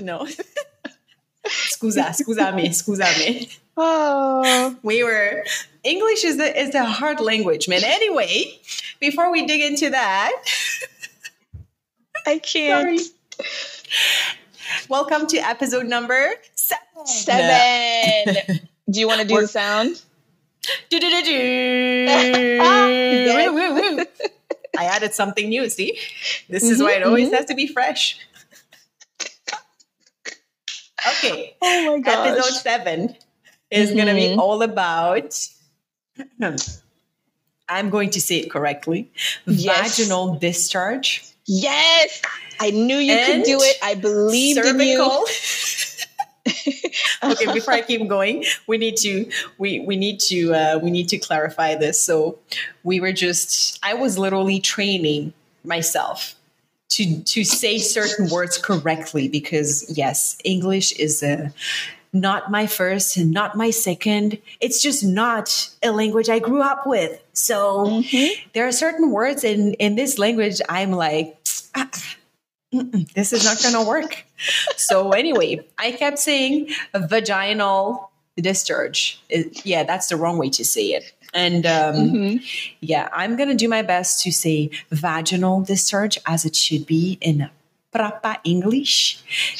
no. Scusa, scusami, scusami. Oh. We were English is the is the hard language, man. Anyway, before we dig into that, I can't. Sorry. welcome to episode number seven. Seven. do you want to do the sound? Do-do-do-do. Woo, woo, woo. I added something new. See, this is why it mm-hmm, always mm-hmm. has to be fresh. Okay, Oh my gosh. episode seven is going to be Mhm. all about. I'm going to say it correctly. Yes. Vaginal discharge. Yes. I knew you could do it. I believed in you. okay, before I keep going, we need to we we need to uh, we need to clarify this. So we were just I was literally training myself to to say certain words correctly because yes, English is a not my first and not my second. It's just not a language I grew up with. So Mhm. there are certain words in in this language I'm like "Ah, this is not going to work. So anyway, I kept saying vaginal discharge. It- yeah, that's the wrong way to say it. And um, Mhm. yeah, I'm going to do my best to say vaginal discharge as it should be in proper English.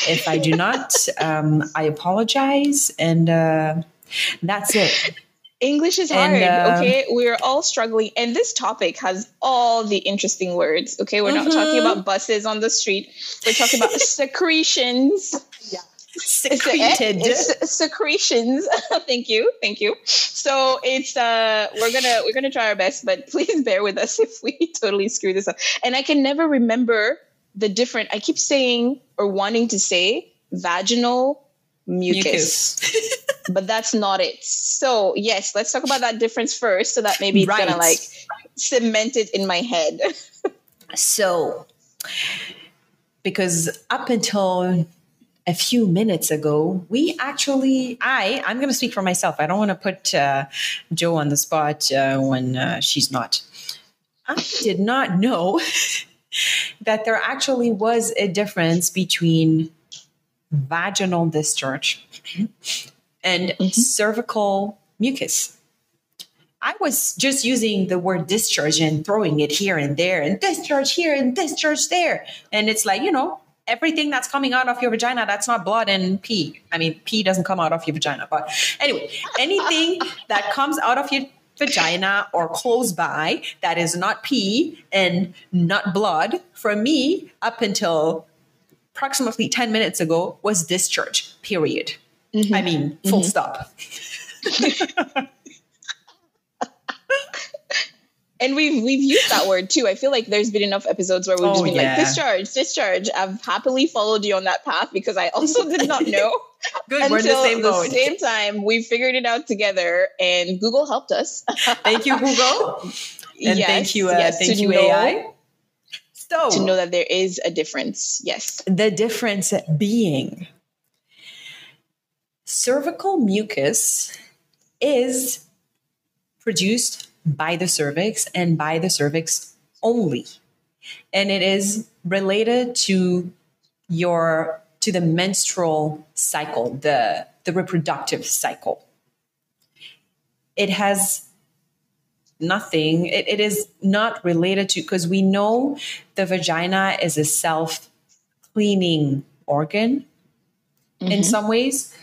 If I do not, um, I apologize. And uh, that's it. English is hard. And, uh, okay. We're all struggling. And this topic has all the interesting words. Okay. We're not talking Mhm. about buses on the street. We're talking about secretions. The- Secreted. It's secretions. thank you, thank you. So it's uh, we're gonna we're gonna try our best, but please bear with us if we totally screw this up. And I can never remember the different. I keep saying or wanting to say vaginal mucus, but that's not it. So yes, let's talk about that difference first, so that maybe it's gonna like cement it in my head. So, because up until a few minutes ago, we actually, I, I'm going to speak for myself. I don't want to put uh, Jo on the spot uh, when uh, she's not. I did not know that there actually was a difference between vaginal discharge and Mhm. cervical mucus. I was just using the word discharge and throwing it here and there and discharge here and discharge there. And it's like, you know, everything that's coming out of your vagina, that's not blood and pee. I mean, pee doesn't come out of your vagina. But anyway, anything that comes out of your vagina or close by that is not pee and not blood, for me, up until approximately 10 minutes ago, was discharge, period. Mm-hmm. I mean, full mm-hmm. stop. And we've we've used that word too. I feel like there's been enough episodes where we've just Oh, been yeah. like discharge, discharge. I've happily followed you on that path because I also did not know Good, we're in the same the boat. same time we figured it out together, and Google helped us. Thank you, Google. And Yes, thank you, uh, yes, thank you, know- AI. So, To know that there is a difference. Yes. the difference being cervical mucus is produced by the cervix and by the cervix only. And it is related to your to the menstrual cycle, the the reproductive cycle. It has nothing it, it is not related to because we know the vagina is a self cleaning organ in Mhm. some ways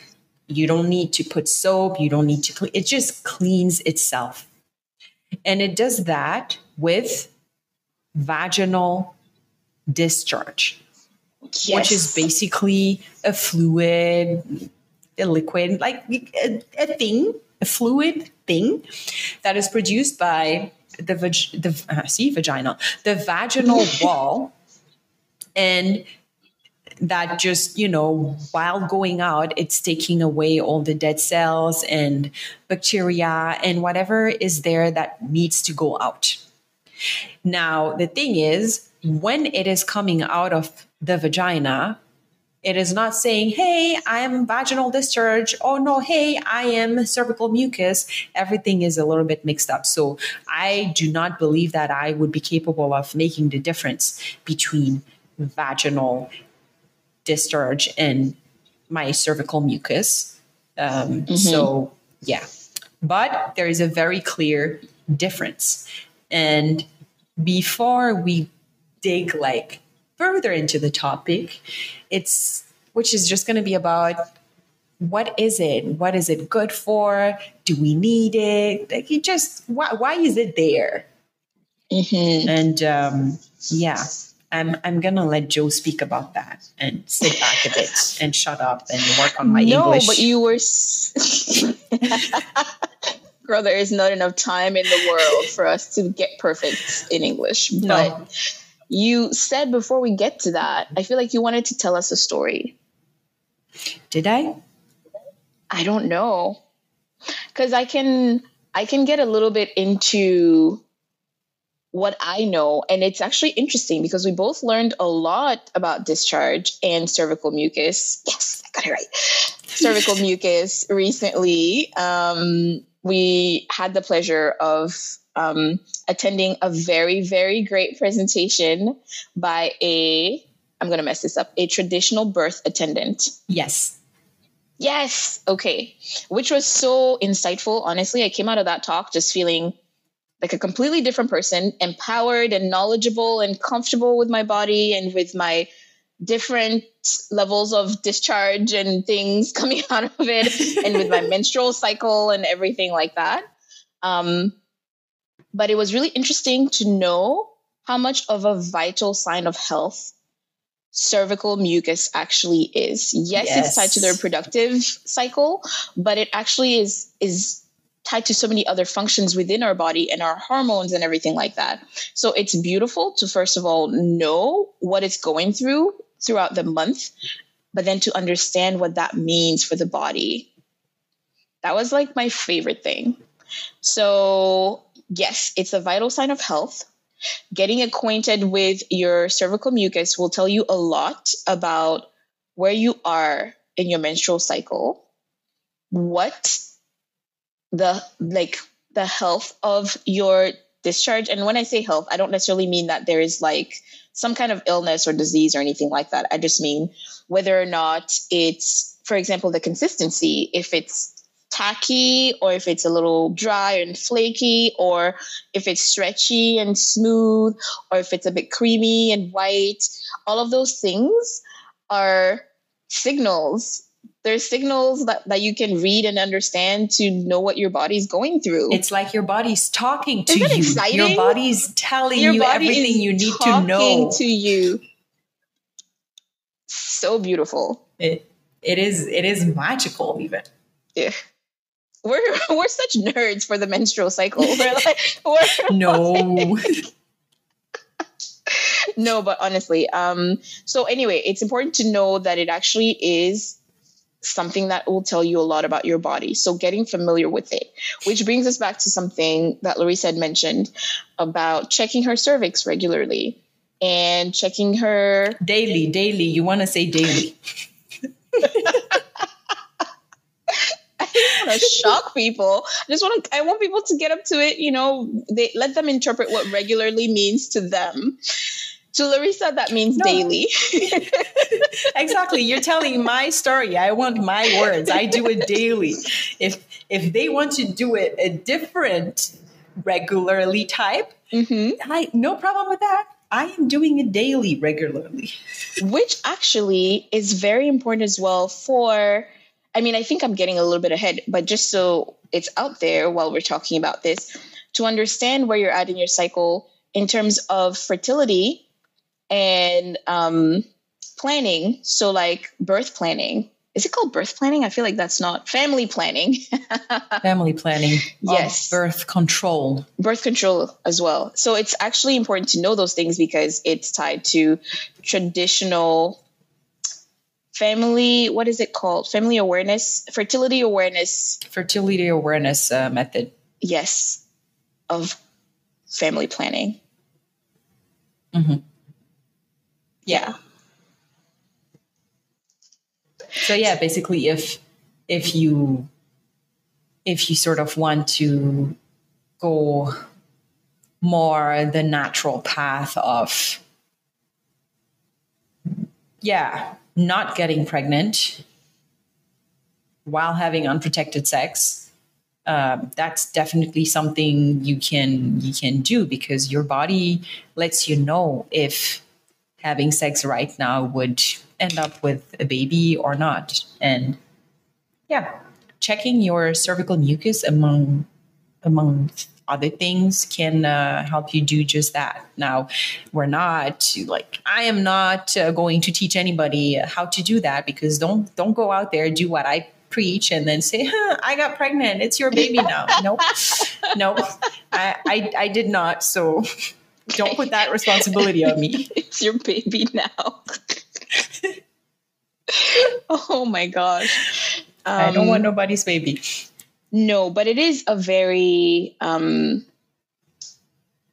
you don't need to put soap you don't need to clean it just cleans itself and it does that with vaginal discharge which is basically a fluid a liquid like a, a thing a fluid thing that is produced by the vag- the uh, see vagina the vaginal wall. And that just you know while going out it's taking away all the dead cells and bacteria and whatever is there that needs to go out. Now the thing is when it is coming out of the vagina it is not saying hey i am vaginal discharge. Oh no hey i am cervical mucus. Everything is a little bit mixed up. So i do not believe that i would be capable of making the difference between vaginal discharge in my cervical mucus. Um, mm-hmm. So, yeah. But there is a very clear difference. And before we dig like further into the topic, it's which is just going to be about what is it? What is it good for? Do we need it? Like, you just why why is it there? Mm-hmm. And um, yeah, I'm I'm gonna let Jo speak about that and sit back a bit and shut up and work on my no, English. No, but you were. Girl, there is not enough time in the world for us to get perfect in English. No. But you said before we get to that, I feel like you wanted to tell us a story. Did I? I don't know. Cuz I can I can get a little bit into what I know and it's actually interesting because we both learned a lot about discharge and cervical mucus. Yes, I got it right. cervical mucus recently. Um, we had the pleasure of um, attending a very, very great presentation by a, I'm going to mess this up, a traditional birth attendant. Yes. Yes. Okay. Which was so insightful. Honestly, I came out of that talk just feeling like a completely different person, empowered and knowledgeable and comfortable with my body and with my different levels of discharge and things coming out of it and with my menstrual cycle and everything like that. Um, but it was really interesting to know how much of a vital sign of health cervical mucus actually is. Yes, yes, it's tied to the reproductive cycle, but it actually is is tied to so many other functions within our body and our hormones and everything like that. So it's beautiful to first of all know what it's going through throughout the month, but then to understand what that means for the body. That was like my favorite thing. So, yes, it's a vital sign of health. Getting acquainted with your cervical mucus will tell you a lot about where you are in your menstrual cycle, what the like the health of your discharge. And when I say health, I don't necessarily mean that there is like some kind of illness or disease or anything like that. I just mean whether or not it's, for example, the consistency, if it's tacky or if it's a little dry and flaky or if it's stretchy and smooth or if it's a bit creamy and white all of those things are signals there's signals that, that you can read and understand to know what your body's going through. It's like your body's talking to Isn't you. Exciting? Your body's telling your you body everything you need to know. To you. So beautiful. It it is it is magical even. Yeah. We're we're such nerds for the menstrual cycle. We're like we're no. Like, no, but honestly, um, so anyway, it's important to know that it actually is something that will tell you a lot about your body. So getting familiar with it, which brings us back to something that Larissa had mentioned about checking her cervix regularly and checking her daily, daily. You want to say daily. I want to shock people. I just want to. I want people to get up to it. You know, they let them interpret what regularly means to them. To Larissa, that means no. daily. exactly. You're telling my story. I want my words. I do it daily. If if they want to do it a different regularly type, mm-hmm. I no problem with that. I am doing it daily regularly. Which actually is very important as well for I mean, I think I'm getting a little bit ahead, but just so it's out there while we're talking about this, to understand where you're at in your cycle in terms of fertility and um, planning. So, like birth planning. Is it called birth planning? I feel like that's not family planning. family planning. Yes. Birth control. Birth control as well. So, it's actually important to know those things because it's tied to traditional family what is it called family awareness fertility awareness fertility awareness uh, method yes of family planning mm-hmm. Yeah. So yeah, basically if if you if you sort of want to go more the natural path of yeah, not getting pregnant while having unprotected sex uh, that's definitely something you can you can do because your body lets you know if having sex right now would end up with a baby or not and yeah checking your cervical mucus among among other things can uh, help you do just that. Now, we're not like I am not uh, going to teach anybody how to do that because don't don't go out there do what I preach and then say, huh, "I got pregnant. It's your baby now." nope, nope. I, I I did not. So don't put that responsibility on me. It's your baby now. oh my gosh. Um, I don't want um, nobody's baby. No, but it is a very um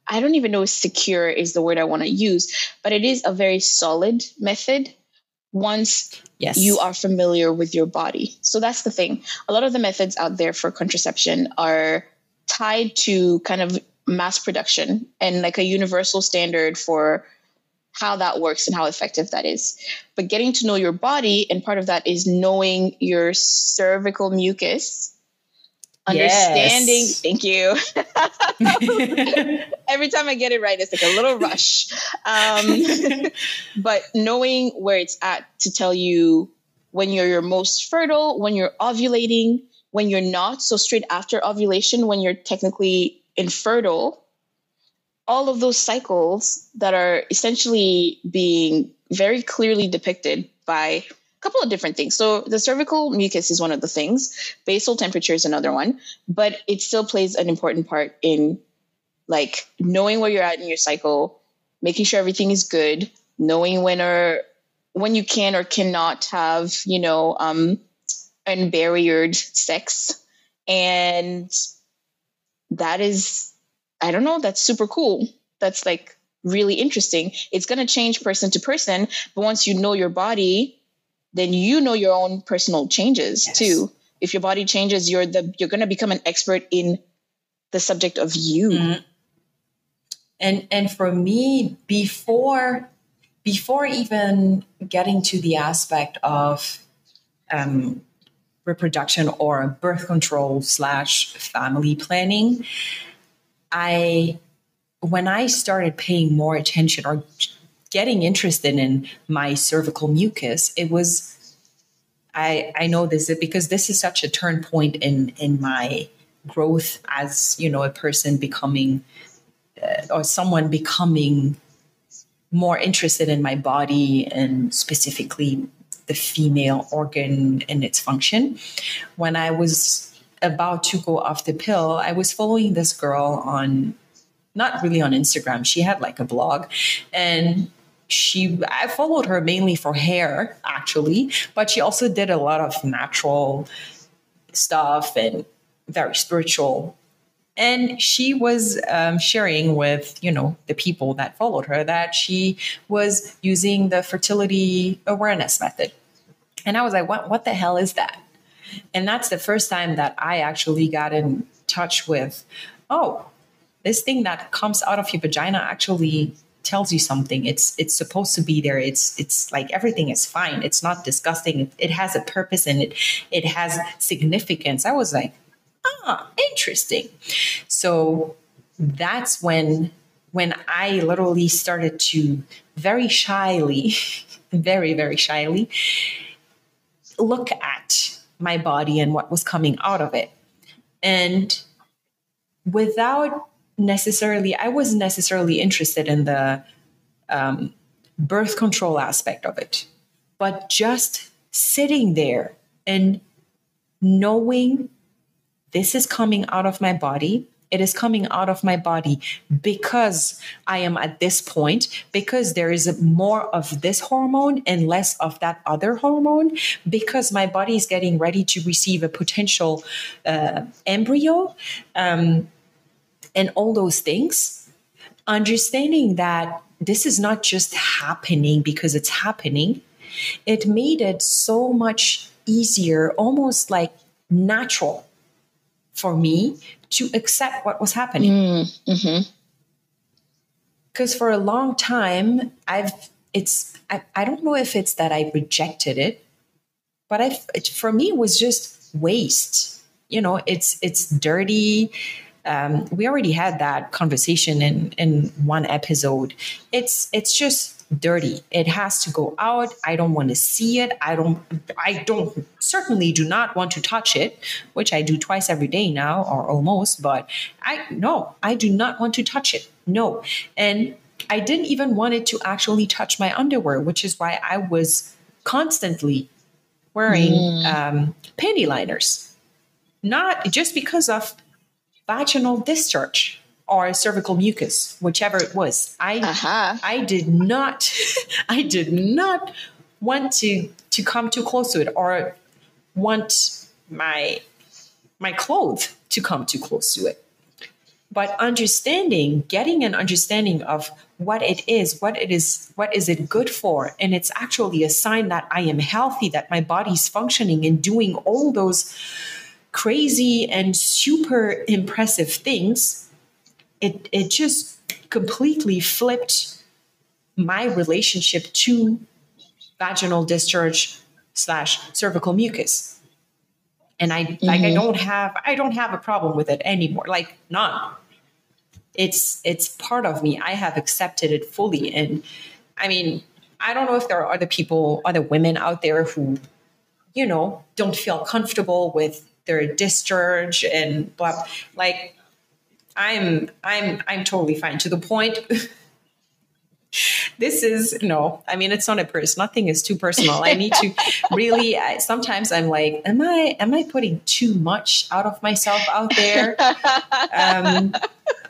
I don't even know if secure is the word I want to use, but it is a very solid method once yes. you are familiar with your body. So that's the thing. A lot of the methods out there for contraception are tied to kind of mass production and like a universal standard for how that works and how effective that is. But getting to know your body, and part of that is knowing your cervical mucus understanding yes. thank you every time i get it right it's like a little rush um, but knowing where it's at to tell you when you're your most fertile when you're ovulating when you're not so straight after ovulation when you're technically infertile all of those cycles that are essentially being very clearly depicted by a couple of different things. So the cervical mucus is one of the things. Basal temperature is another one, but it still plays an important part in like knowing where you're at in your cycle, making sure everything is good, knowing when or when you can or cannot have, you know, um, unbarriered sex. And that is, I don't know, that's super cool. That's like really interesting. It's going to change person to person, but once you know your body, then you know your own personal changes yes. too. If your body changes, you're the you're going to become an expert in the subject of you. Mm-hmm. And and for me, before before even getting to the aspect of um, reproduction or birth control slash family planning, I when I started paying more attention or getting interested in my cervical mucus, it was I I know this because this is such a turn point in in my growth as you know a person becoming uh, or someone becoming more interested in my body and specifically the female organ and its function. When I was about to go off the pill, I was following this girl on not really on Instagram. She had like a blog and she I followed her mainly for hair actually, but she also did a lot of natural stuff and very spiritual. And she was um, sharing with you know the people that followed her that she was using the fertility awareness method, and I was like, what What the hell is that? And that's the first time that I actually got in touch with, oh, this thing that comes out of your vagina actually tells you something. It's it's supposed to be there. It's it's like everything is fine. It's not disgusting. It, it has a purpose and it it has significance. I was like ah interesting. So that's when when i literally started to very shyly very very shyly look at my body and what was coming out of it. And without necessarily i wasn't necessarily interested in the um, birth control aspect of it. But just sitting there and knowing this is coming out of my body it is coming out of my body because I am at this point, because there is more of this hormone and less of that other hormone, because my body is getting ready to receive a potential uh, embryo. Um, and all those things, understanding that this is not just happening because it's happening, it made it so much easier, almost like natural for me to accept what was happening. Mm, mm-hmm. Because for a long time, I've it's I, I don't know if it's that I rejected it, but I for me it was just waste. You know, it's it's dirty. Um, we already had that conversation in in one episode. It's it's just dirty. It has to go out. I don't want to see it. I don't I don't certainly do not want to touch it, which I do twice every day now or almost, but I no, I do not want to touch it. No. And I didn't even want it to actually touch my underwear, which is why I was constantly wearing mm. um, panty liners. Not just because of vaginal discharge or cervical mucus, whichever it was. I uh-huh. I did not I did not want to to come too close to it or want my my clothes to come too close to it. But understanding, getting an understanding of what it is, what it is, what is it good for, and it's actually a sign that I am healthy, that my body's functioning and doing all those crazy and super impressive things it it just completely flipped my relationship to vaginal discharge slash cervical mucus and i mm-hmm. like i mm-hmm. don't have i don't have a problem with it anymore like none it's it's part of me i have accepted it fully and i mean i don't know if there are other people other women out there who you know don't feel comfortable with their discharge and blah like I'm I'm I'm totally fine to the point. this is no i mean it's not a person nothing is too personal. I need to really I, sometimes i'm like am i am i putting too much out of myself out there? Um,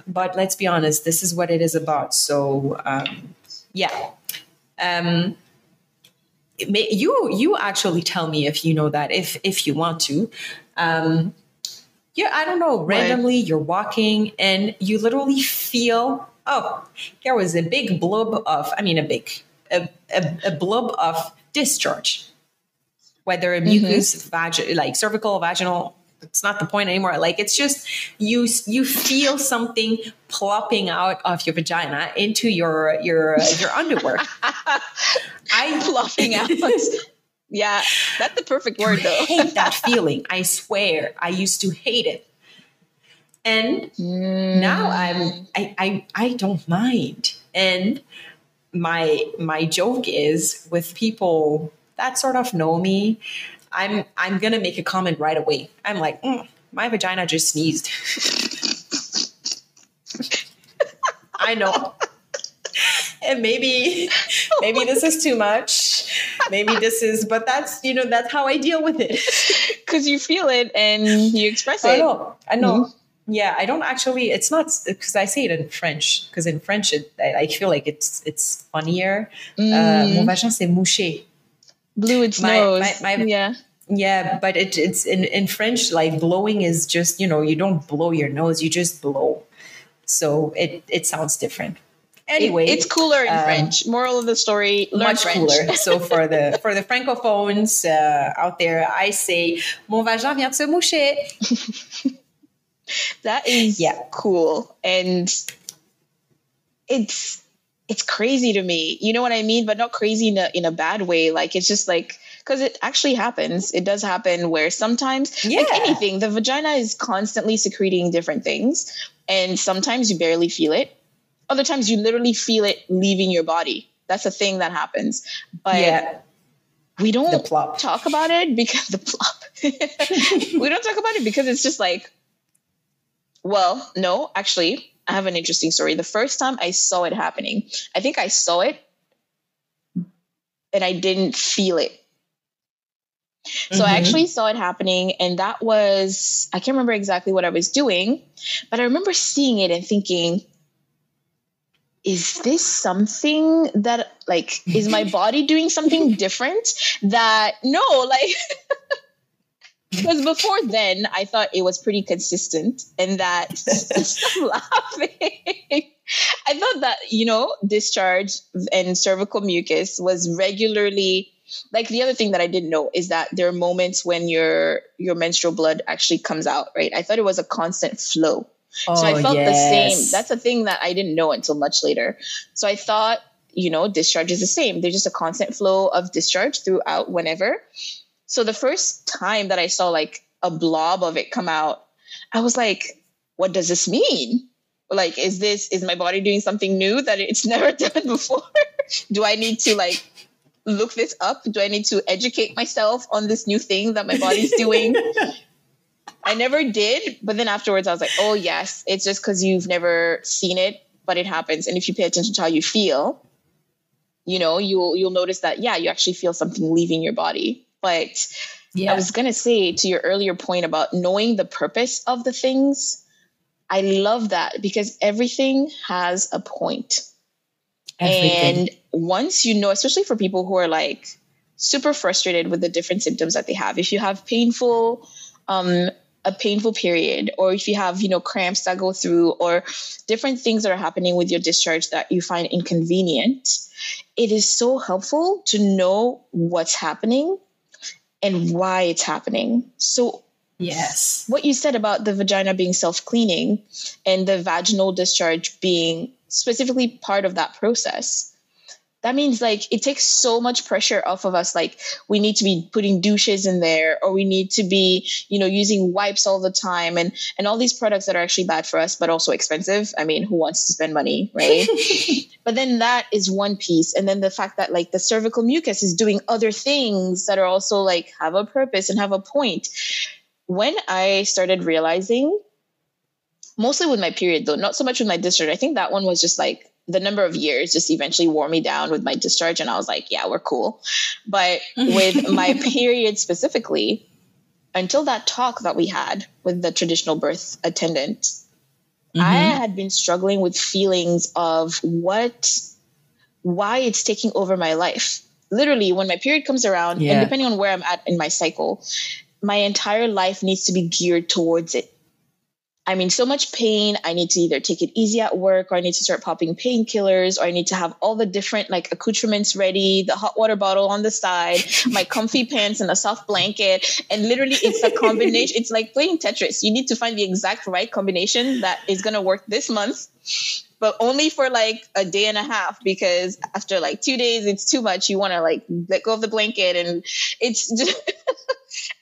but let's be honest this is what it is about. So um, yeah. Um, may, you you actually tell me if you know that if if you want to. Um, yeah, I don't know, randomly you're walking and you literally feel, oh, there was a big blob of, I mean, a big, a, a, a blub of discharge, whether a mucus, mm-hmm. vag- like cervical, vaginal, it's not the point anymore. Like it's just you you feel something plopping out of your vagina into your your your underwear. I plopping out. Yeah, that's the perfect word though. I hate that feeling. I swear. I used to hate it. And mm. now I'm I, I I don't mind. And my my joke is with people that sort of know me, I'm I'm gonna make a comment right away. I'm like, mm, my vagina just sneezed. I know. and maybe maybe this is too much maybe this is but that's you know that's how i deal with it. Because you feel it and you express it. i know i know. Mm-hmm. yeah i don't actually it's not because i say it in french because in french it, I, I, feel like it's it's funnier. Uh, mm. uh, mon vagin s'est mouché. Blew its my, nose. my, my, yeah. yeah but it, it's in, in french like blowing is just you know you don't blow your nose you just blow. So it it sounds different Anyway, it's cooler in um, French. Moral of the story: much French. cooler. so for the for the francophones uh, out there, I say mon vagin vient de se moucher. that is yeah cool, and it's it's crazy to me. You know what I mean? But not crazy in a in a bad way. Like it's just like because it actually happens. It does happen where sometimes, yeah. like anything, the vagina is constantly secreting different things, and sometimes you barely feel it other times you literally feel it leaving your body. That's a thing that happens. But yeah. we don't talk about it because the plop. we don't talk about it because it's just like, well, no, actually, I have an interesting story. The first time I saw it happening, I think I saw it and I didn't feel it. So mm-hmm. I actually saw it happening, and that was, I can't remember exactly what I was doing, but I remember seeing it and thinking, is this something that like is my body doing something different that no like because before then i thought it was pretty consistent and that stop laughing. I thought that you know discharge and cervical mucus was regularly like the other thing that i didn't know is that there are moments when your your menstrual blood actually comes out right? I thought it was a constant flow Oh, so I oh, felt yes. the same. That's a thing that I didn't know until much later. So I thought, you know, discharge is the same. There's just a constant flow of discharge throughout whenever. So the first time that I saw like a blob of it come out, I was like, what does this mean? Like, is this, is my body doing something new that it's never done before? Do I need to like look this up? Do I need to educate myself on this new thing that my body's doing? I never did, but then afterwards I was like, oh yes, it's just because you've never seen it, but it happens. And if you pay attention to how you feel, you know, you'll you'll notice that yeah, you actually feel something leaving your body. But yeah. I was gonna say to your earlier point about knowing the purpose of the things, I love that because everything has a point. Everything. And once you know, especially for people who are like super frustrated with the different symptoms that they have, if you have painful um, a painful period or if you have you know cramps that go through or different things that are happening with your discharge that you find inconvenient it is so helpful to know what's happening and why it's happening. So yes. what you said about the vagina being self-cleaning and the vaginal discharge being specifically part of that process that means like it takes so much pressure off of us. Like we need to be putting douches in there or we need to be you know using wipes all the time and and all these products that are actually bad for us but also expensive. I mean who wants to spend money right? But then that is one piece and then the fact that like the cervical mucus is doing other things that are also like have a purpose and have a point. When i started realizing mostly with my period though not so much with my discharge i think that one was just like the number of years just eventually wore me down with my discharge and i was like yeah we're cool but with my period specifically until that talk that we had with the traditional birth attendant mm-hmm. i had been struggling with feelings of what why it's taking over my life literally when my period comes around yeah. and depending on where i'm at in my cycle my entire life needs to be geared towards it I'm in so much pain. I need to either take it easy at work or I need to start popping painkillers or I need to have all the different like accoutrements ready, the hot water bottle on the side, my comfy pants and a soft blanket. And literally it's a combination. it's like playing Tetris. You need to find the exact right combination that is going to work this month but only for like a day and a half because after like two days it's too much you want to like let go of the blanket and it's just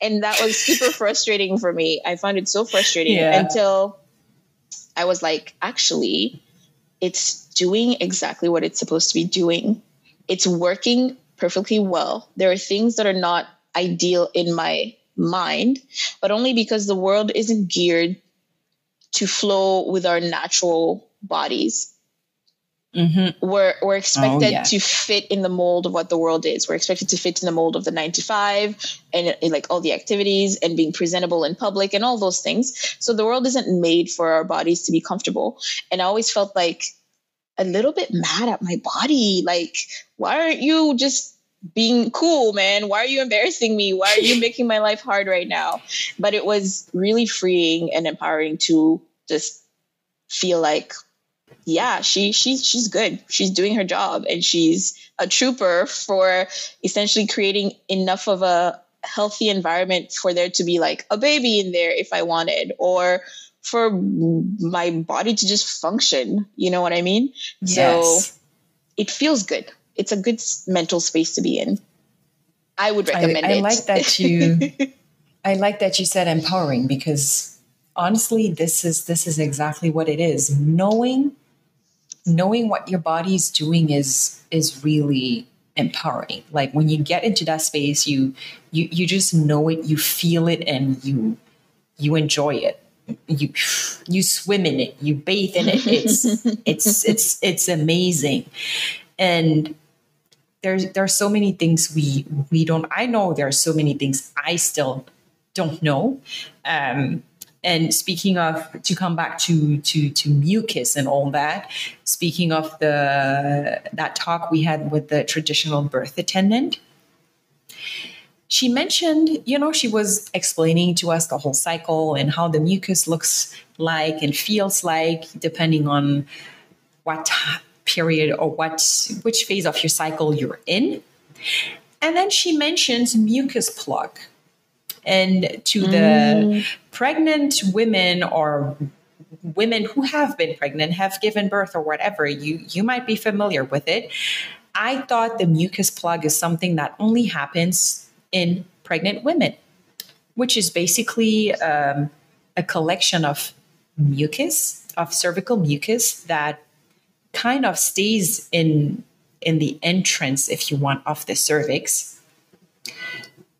and that was super frustrating for me i found it so frustrating yeah. until i was like actually it's doing exactly what it's supposed to be doing it's working perfectly well there are things that are not ideal in my mind but only because the world isn't geared to flow with our natural bodies. Mm-hmm. We're, we're expected oh, yeah. to fit in the mold of what the world is. We're expected to fit in the mold of the nine to five and, and like all the activities and being presentable in public and all those things. So the world isn't made for our bodies to be comfortable. And I always felt like a little bit mad at my body. Like, why aren't you just being cool, man? Why are you embarrassing me? Why are you making my life hard right now? But it was really freeing and empowering to just feel like yeah, she she's she's good. She's doing her job and she's a trooper for essentially creating enough of a healthy environment for there to be like a baby in there if I wanted or for my body to just function. You know what I mean? Yes. So it feels good. It's a good mental space to be in. I would recommend I, I it. I like that you I like that you said empowering because honestly this is this is exactly what it is. Knowing knowing what your body's doing is is really empowering. Like when you get into that space you you you just know it you feel it and you you enjoy it. You you swim in it you bathe in it. It's it's it's it's amazing. And there's there are so many things we we don't i know there are so many things i still don't know. Um and speaking of to come back to to to mucus and all that speaking of the that talk we had with the traditional birth attendant she mentioned you know she was explaining to us the whole cycle and how the mucus looks like and feels like depending on what period or what which phase of your cycle you're in and then she mentions mucus plug and to the mm. Pregnant women or women who have been pregnant, have given birth, or whatever, you you might be familiar with it. I thought the mucus plug is something that only happens in pregnant women, which is basically um, a collection of mucus, of cervical mucus that kind of stays in in the entrance, if you want, of the cervix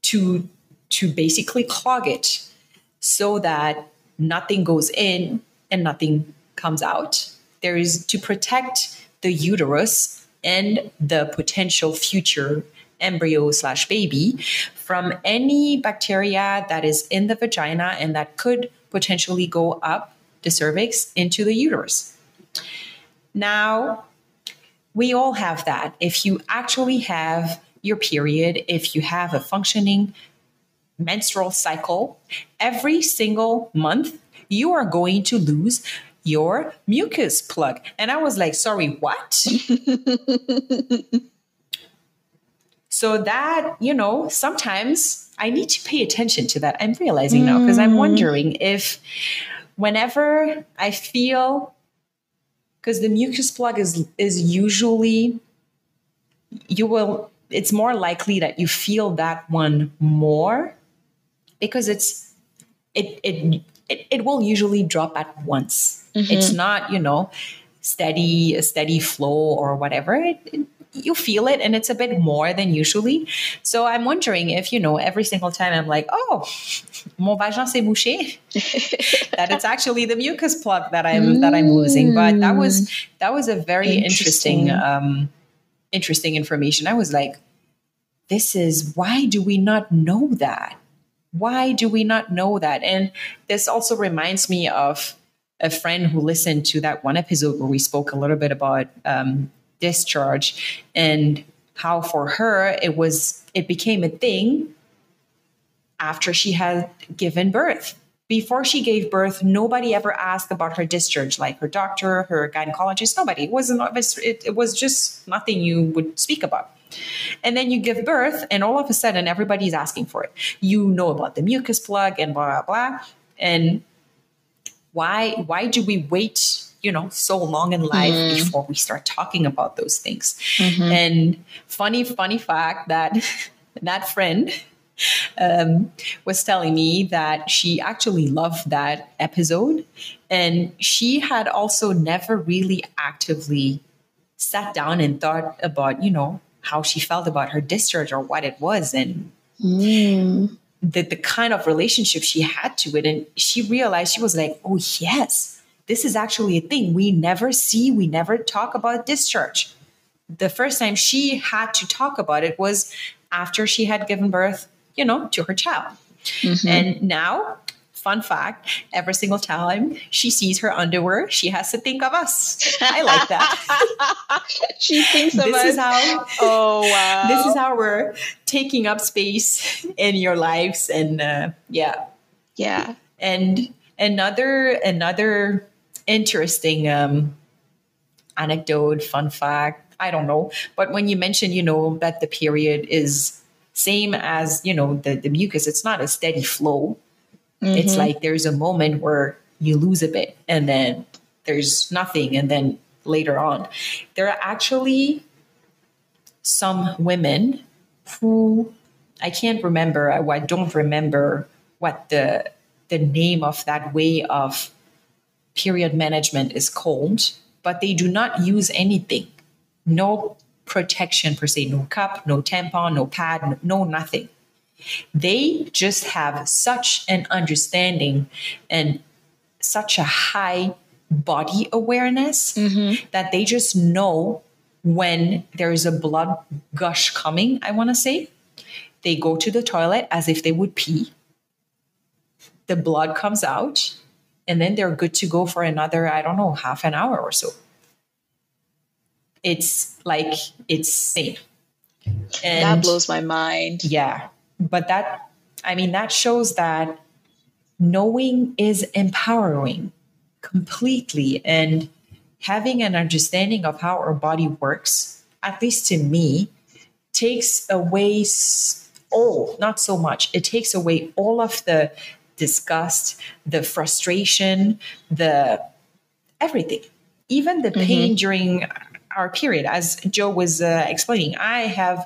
to to basically clog it so that nothing goes in and nothing comes out. There is to protect the uterus and the potential future embryo slash baby from any bacteria that is in the vagina and that could potentially go up the cervix into the uterus. Now, we all have that. If you actually have your period, if you have a functioning menstrual cycle, every single month, you are going to lose your mucus plug. And I was like, sorry, what? so that, you know, sometimes I need to pay attention to that. I'm realizing now because I'm mm. wondering if whenever I feel because the mucus plug is is usually you will it's more likely that you feel that one more because it's it it it, it will usually drop at once. Mm-hmm. it's not you know steady a steady flow or whatever. It, it, you feel it and it's a bit more than usually. So i'm wondering if you know every single time i'm like oh mon vagin s'est mouché that it's actually the mucus plug that i'm mm. that i'm losing. But that was that was a very interesting, interesting. um interesting information. I was like this is why do we not know that why do we not know that? And this also reminds me of a friend who listened to that one episode where we spoke a little bit about um, discharge and how for her it was it became a thing after she had given birth. Before she gave birth nobody ever asked about her discharge like her doctor her gynecologist nobody. It wasn't it, it was just nothing you would speak about and then you give birth and all of a sudden everybody's asking for it you know about the mucus plug and blah blah blah and why why do we wait you know so long in life mm. before we start talking about those things mm-hmm. and funny funny fact that that friend um, was telling me that she actually loved that episode and she had also never really actively sat down and thought about you know how she felt about her discharge or what it was and mm. the, the kind of relationship she had to it and she realized she was like oh yes this is actually a thing we never see, we never talk about discharge. The first time she had to talk about it was after she had given birth, you know, to her child. Mm-hmm. And now, fun fact, every single time she sees her underwear, she has to think of us. I like that. she thinks of this us. Is how, oh, wow. This is how we're taking up space in your lives. And uh, yeah. Yeah. And another, another interesting um, anecdote, fun fact. I don't know. But when you mention, you know, that the period is same as, you know, the, the mucus, it's not a steady flow. Mm-hmm. It's like there's a moment where you lose a bit and then there's nothing. And then later on, there are actually some women who I can't remember, I, I don't remember what the the name of that way of period management is called, but they do not use anything. No protection per se, no cup, no tampon, no pad, no, nothing. They just have such an understanding and such a high body awareness mm-hmm. that they just know when there is a blood gush coming, I want to say. They go to the toilet as if they would pee. The blood comes out and then they're good to go for another i don't know half an hour or so it's like it's safe and that blows my mind yeah but that i mean that shows that knowing is empowering completely and having an understanding of how our body works at least to me takes away all not so much it takes away all of the disgust, the frustration, the everything, even the pain mm-hmm. during our period. As Jo was uh, explaining, I have,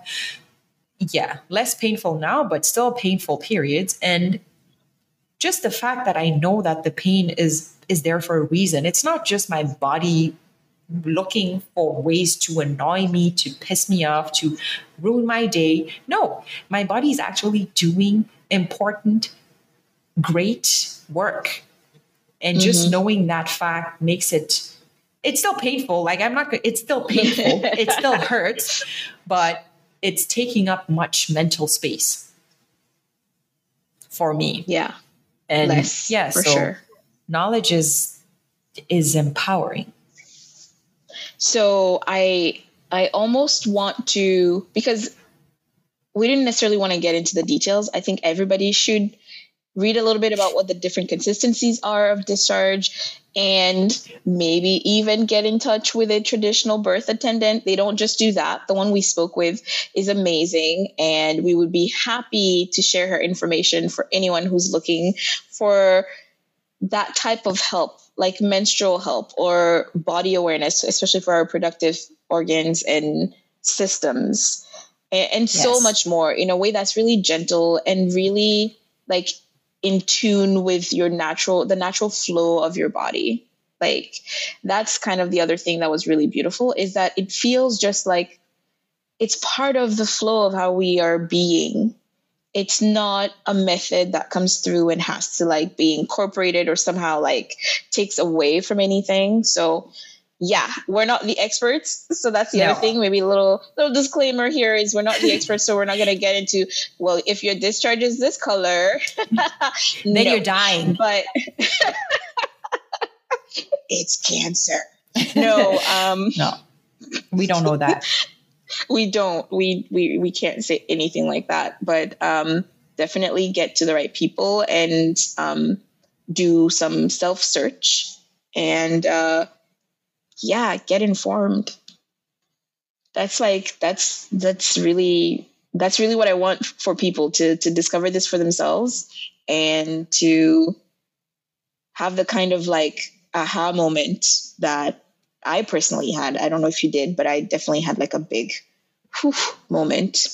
yeah, less painful now, but still painful periods. And just the fact that I know that the pain is is there for a reason. It's not just my body looking for ways to annoy me, to piss me off, to ruin my day. No, my body is actually doing important, great work. And mm-hmm. just knowing that fact makes it, it's still painful. Like, I'm not, it's still painful. it still hurts, but it's taking up much mental space for me. Yeah. And Less, yeah, so sure. knowledge is, is empowering so I I almost want to because we didn't necessarily want to get into the details. I think everybody should read a little bit about what the different consistencies are of discharge and maybe even get in touch with a traditional birth attendant. They don't just do that. The one we spoke with is amazing, and we would be happy to share her information for anyone who's looking for that type of help like menstrual help or body awareness, especially for our productive organs and systems, and, and yes. so much more in a way that's really gentle and really like in tune with your natural, the natural flow of your body. Like that's kind of the other thing that was really beautiful is that it feels just like it's part of the flow of how we are being it's not a method that comes through and has to like be incorporated or somehow like takes away from anything. So yeah, we're not the experts. So that's the no. other thing. Maybe a little little disclaimer here is we're not the experts, so we're not gonna get into well, if your discharge is this color, then no. you're dying. But it's cancer. No, um no. We don't know that. we don't we we we can't say anything like that but um definitely get to the right people and um do some self search and uh yeah get informed that's like that's that's really that's really what i want for people to to discover this for themselves and to have the kind of like aha moment that I personally had. I don't know if you did, but I definitely had like a big whew, moment.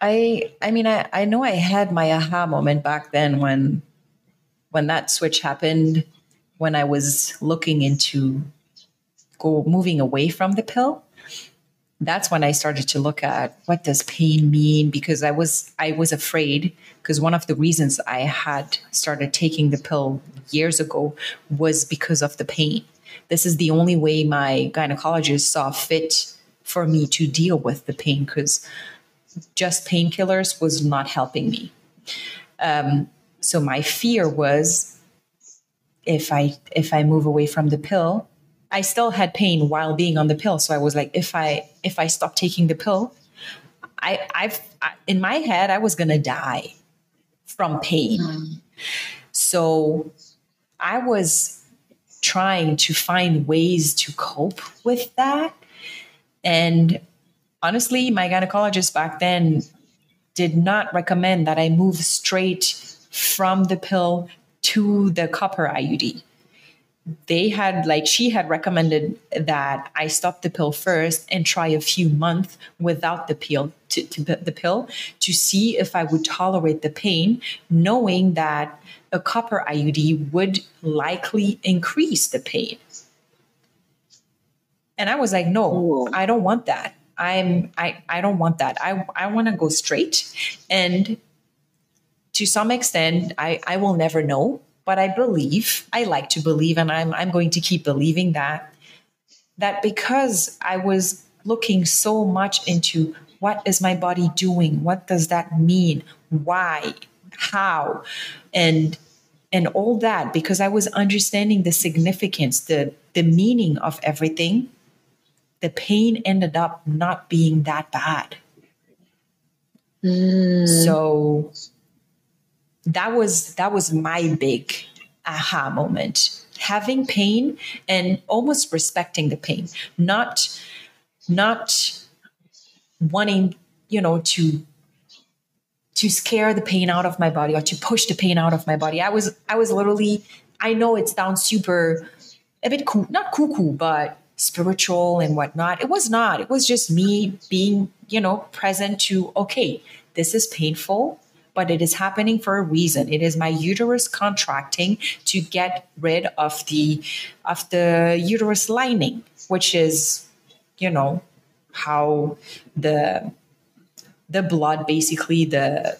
I I mean I, I know I had my aha moment back then when when that switch happened when I was looking into go moving away from the pill that's when I started to look at what does pain mean because I was I was afraid because one of the reasons I had started taking the pill years ago was because of the pain this is the only way my gynecologist saw fit for me to deal with the pain because just painkillers was not helping me. Um, so my fear was if I if I move away from the pill, I still had pain while being on the pill. So I was like, if I if I stop taking the pill, I I've I, in my head I was gonna die from pain. So I was trying to find ways to cope with that. And honestly, my gynecologist back then did not recommend that I move straight from the pill to the copper IUD. They had, like, she had recommended that I stop the pill first and try a few months without the pill to, to the pill to see if I would tolerate the pain, knowing that a copper IUD would likely increase the pain. And I was like, no, Ooh. I don't want that. I'm I I don't want that. I I want to go straight. And to some extent, I I will never know, but I believe, I like to believe and I'm I'm going to keep believing that that because I was looking so much into what is my body doing? What does that mean? Why? How? And and all that because I was understanding the significance, the the meaning of everything, the pain ended up not being that bad. Mm. So that was that was my big aha moment. Having pain and almost respecting the pain, not not wanting, you know, to to scare the pain out of my body or to push the pain out of my body. I was I was literally I know it sounds super a bit cool, not cuckoo, but spiritual and whatnot. It was not. It was just me being, you know, present to okay, this is painful but it is happening for a reason. It is my uterus contracting to get rid of the of the uterus lining, which is, you know, how the the blood basically the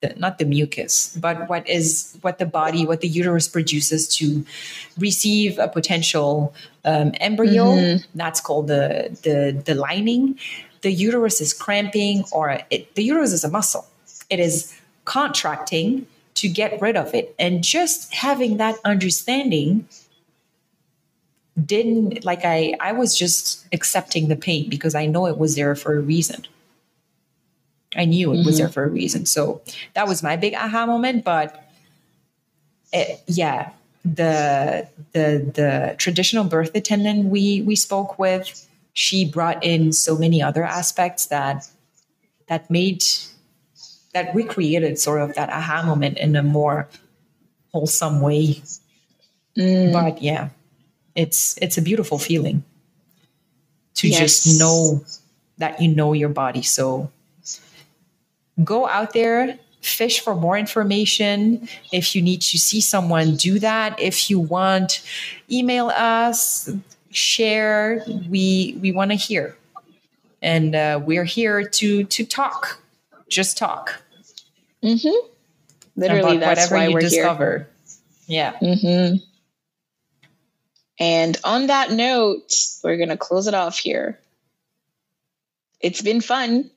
the, not the mucus, but what is what the body, what the uterus produces to receive a potential um, embryo. Mm-hmm. That's called the the the lining. The uterus is cramping, or it, the uterus is a muscle it is contracting to get rid of it. And just having that understanding didn't like I I was just accepting the pain because I know it was there for a reason. I knew it mm-hmm. was there for a reason. So that was my big aha moment. But it, yeah, the the the traditional birth attendant we we spoke with, she brought in so many other aspects that that made that recreated sort of that aha moment in a more wholesome way. Mm. But yeah, it's it's a beautiful feeling to yes. just know that you know your body. So go out there, fish for more information. If you need to see someone, do that. If you want, email us, share. We we want to hear, and uh, we're here to to talk just talk. Mm-hmm. Literally, that's whatever why you we're discover. Here. Yeah. Mm-hmm. And on that note, we're gonna close it off here. It's been fun.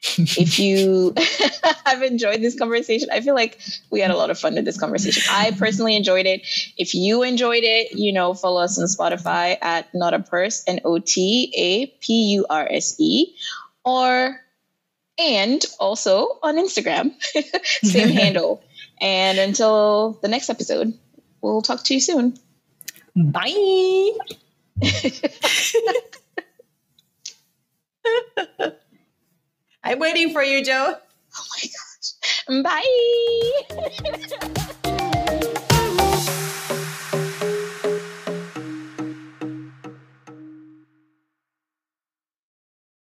if you have enjoyed this conversation, I feel like we had a lot of fun with this conversation. I personally enjoyed it. If you enjoyed it, you know, follow us on Spotify at Not a Purse, N O T A P U R S E, or and also on Instagram. Same handle. And until the next episode, we'll talk to you soon. Bye. I'm waiting for you, Jo. Oh my gosh. Bye.